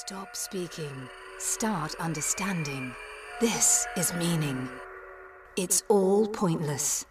Stop speaking. Start understanding. This is meaning. It's all pointless.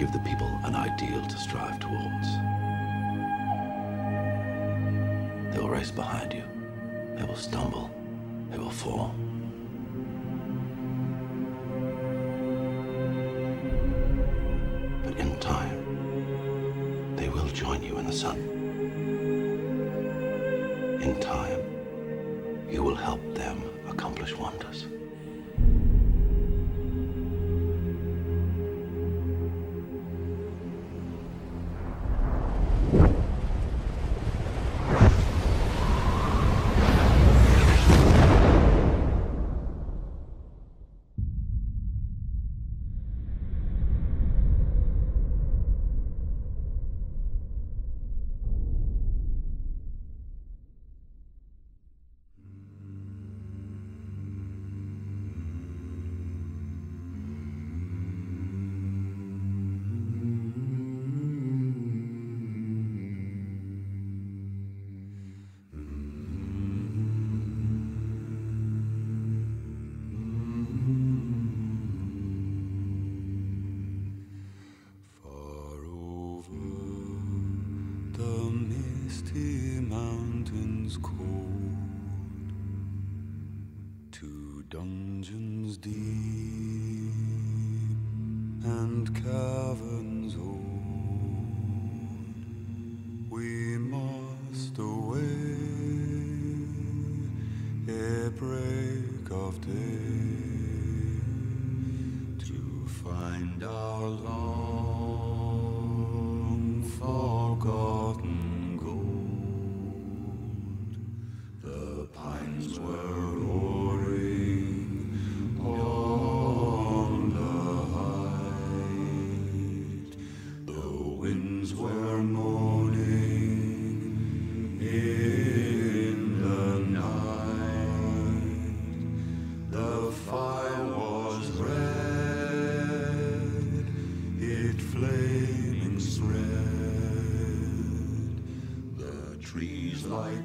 give the people an ideal to strive towards. They will race behind you. They will stumble. They will fall. But in time, they will join you in the sun. light.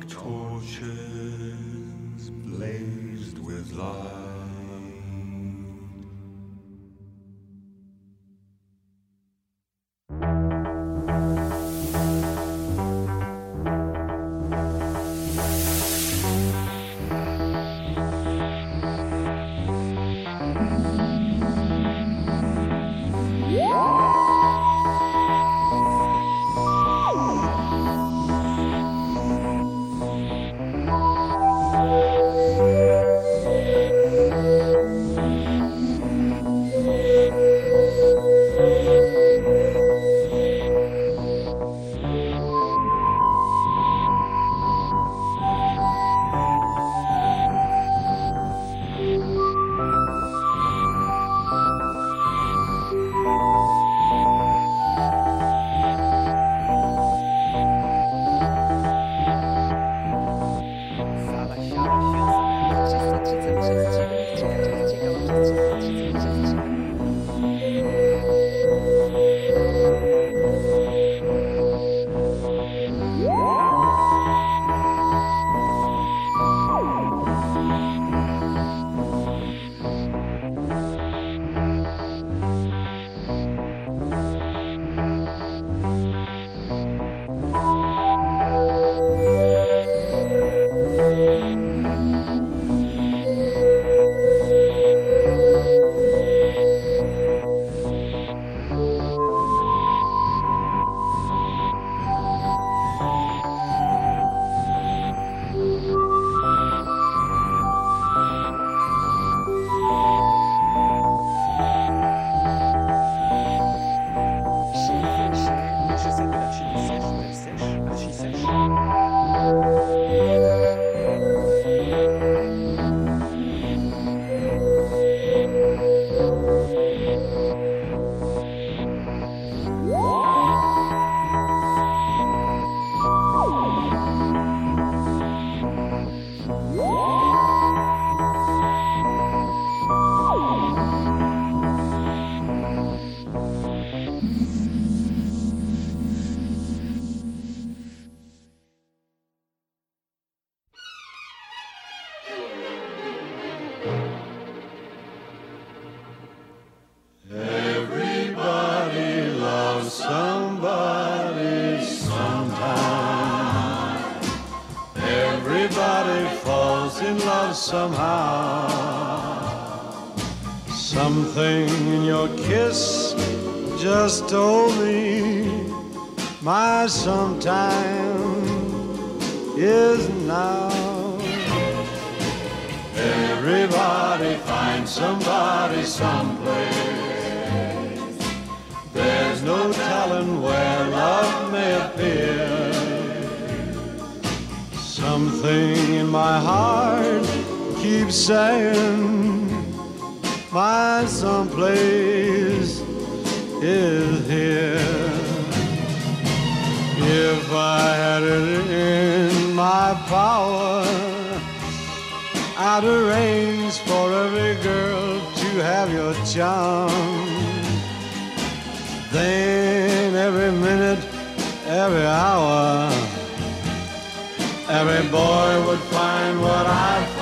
just told me my sometime is now. Everybody finds somebody someplace. There's no telling where love may appear. Something in my heart keeps saying, my someplace is here. If I had it in my power, I'd arrange for every girl to have your charm. Then every minute, every hour, every boy would find what I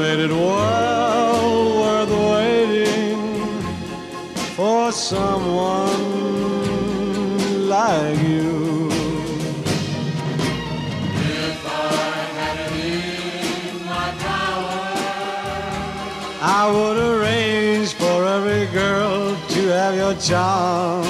Made it well worth waiting for someone like you. If I had it in my power, I would arrange for every girl to have your charm.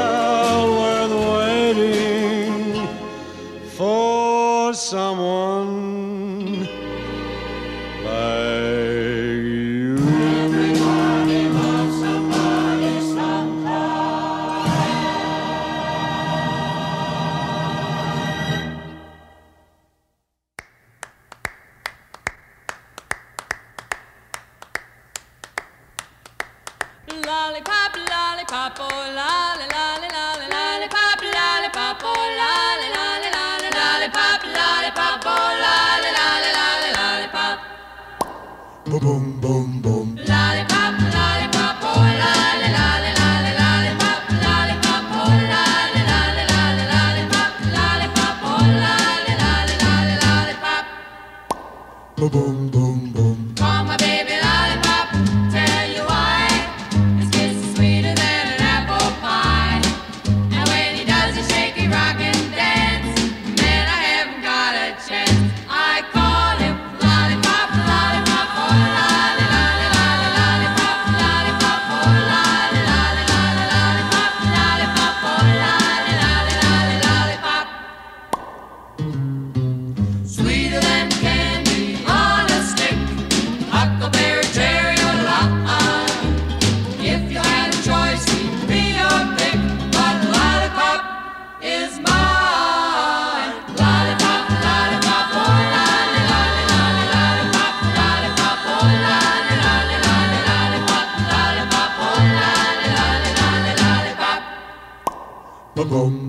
boom.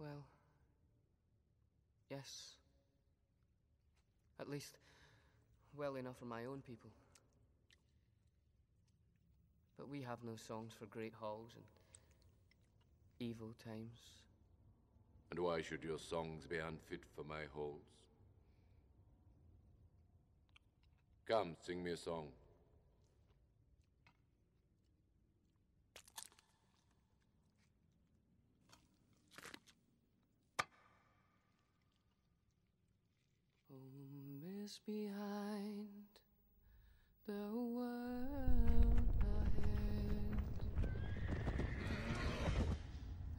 Well. Yes. At least, well enough for my own people. But we have no songs for great halls and evil times. And why should your songs be unfit for my halls? Come, sing me a song. Miss behind the world ahead.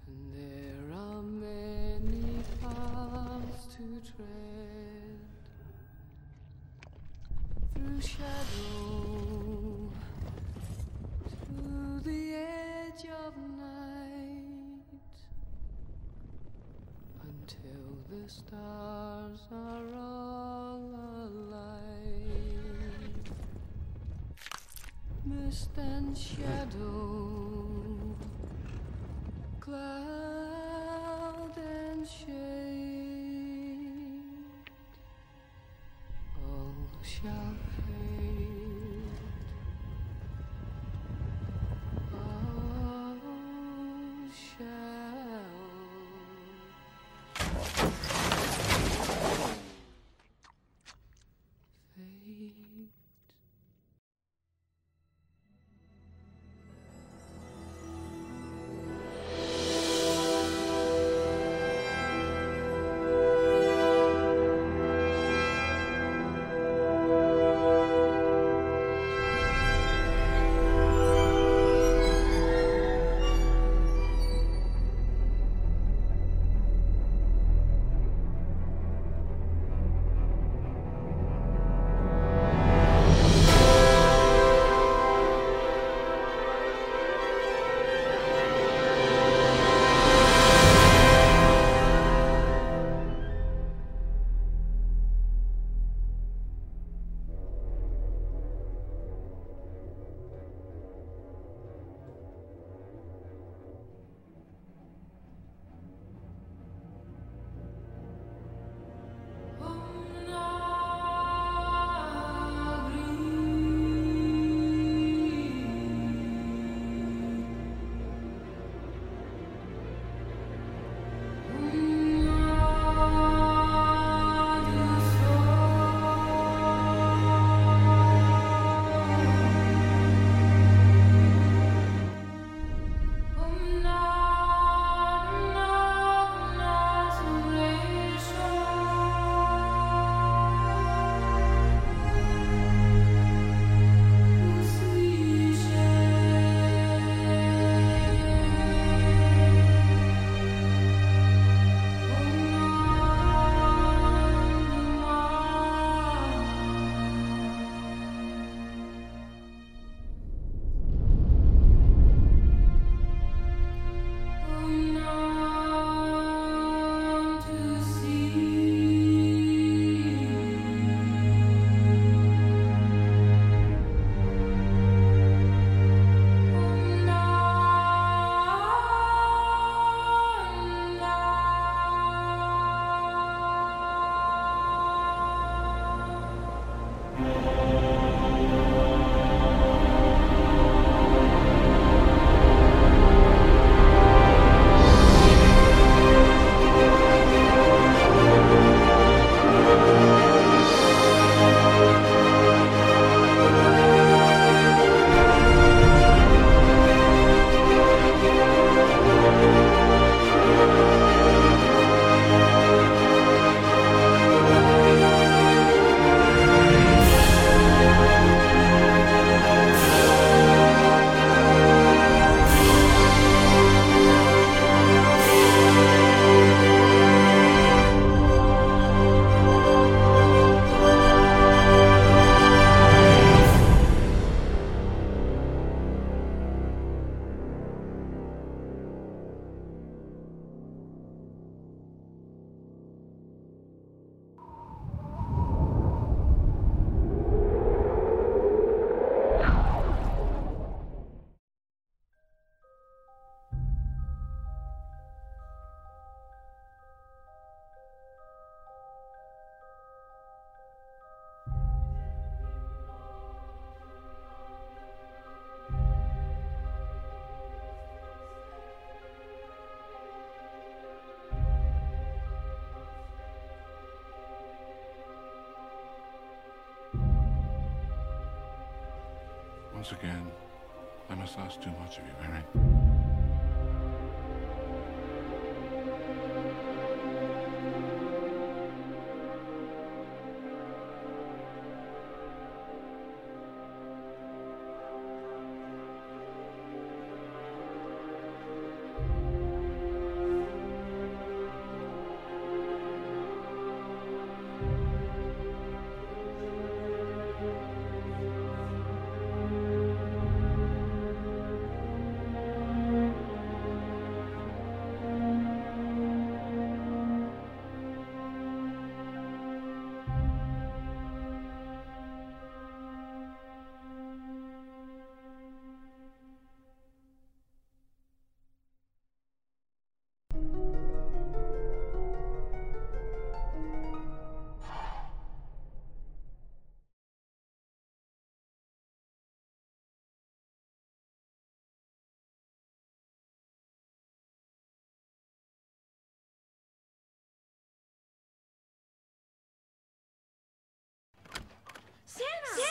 And there are many paths to tread through shadow to the edge of night until the stars are all alive. Mist and shadow, cloud and shade, all shall too much of you, Mary.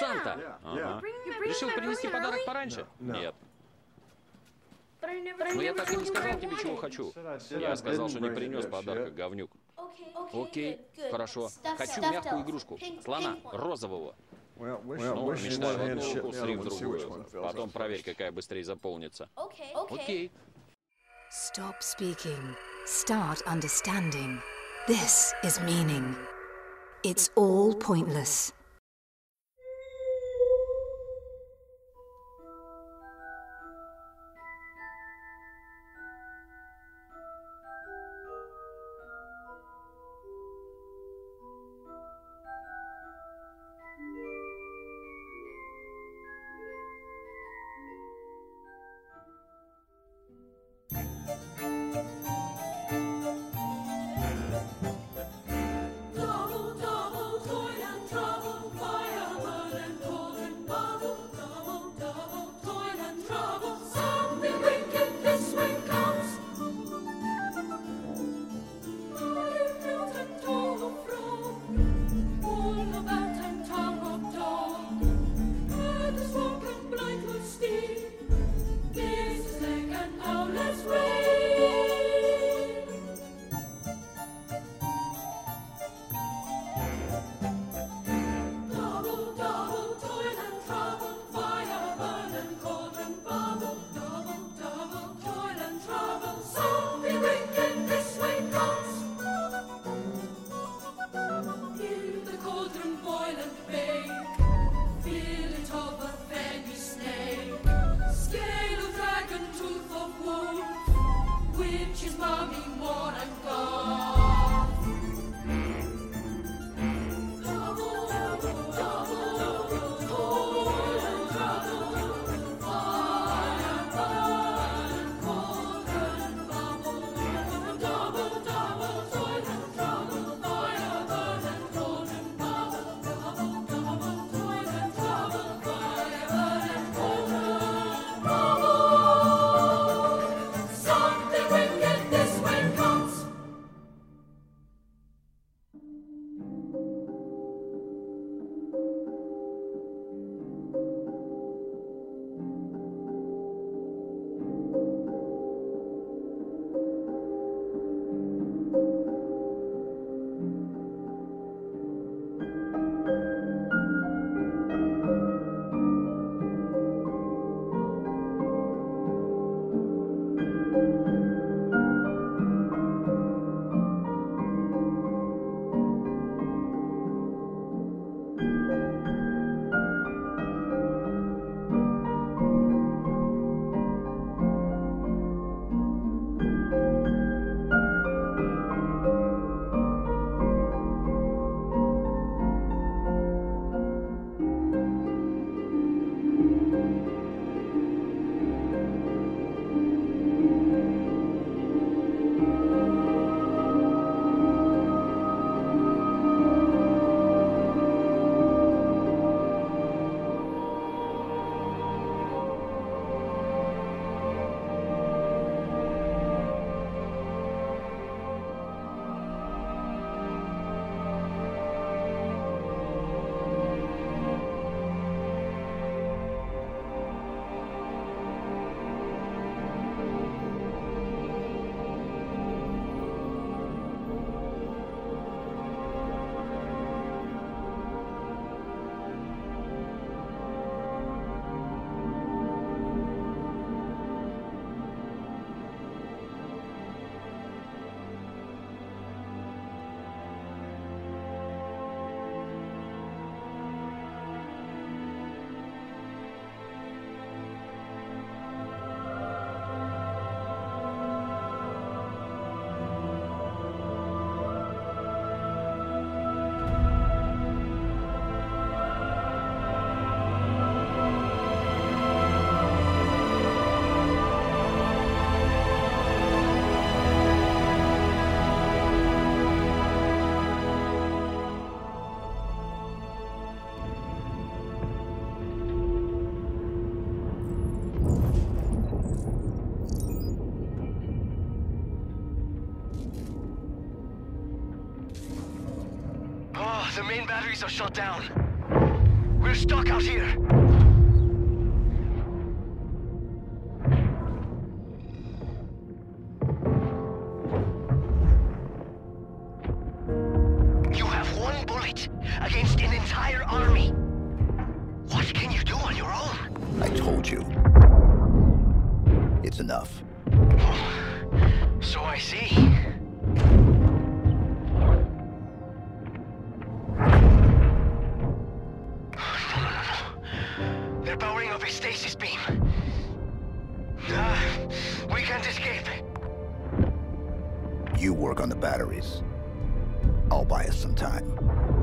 Санта! Ага. Решил принести подарок пораньше? Нет. Но я так и не сказал тебе, чего хочу. Я сказал, что не принес подарка, говнюк. Окей, хорошо. Хочу мягкую игрушку. Слона, розового. Ну, мечтаю в одну руку, сри в другую. Потом проверь, какая быстрее заполнится. Окей. Stop speaking. Start understanding. This is meaning. It's all pointless. Batteries are shut down. We're stuck out here. You have one bullet against an entire army. What can you do on your own? I told you. It's enough. So I see. Work on the batteries. I'll buy us some time.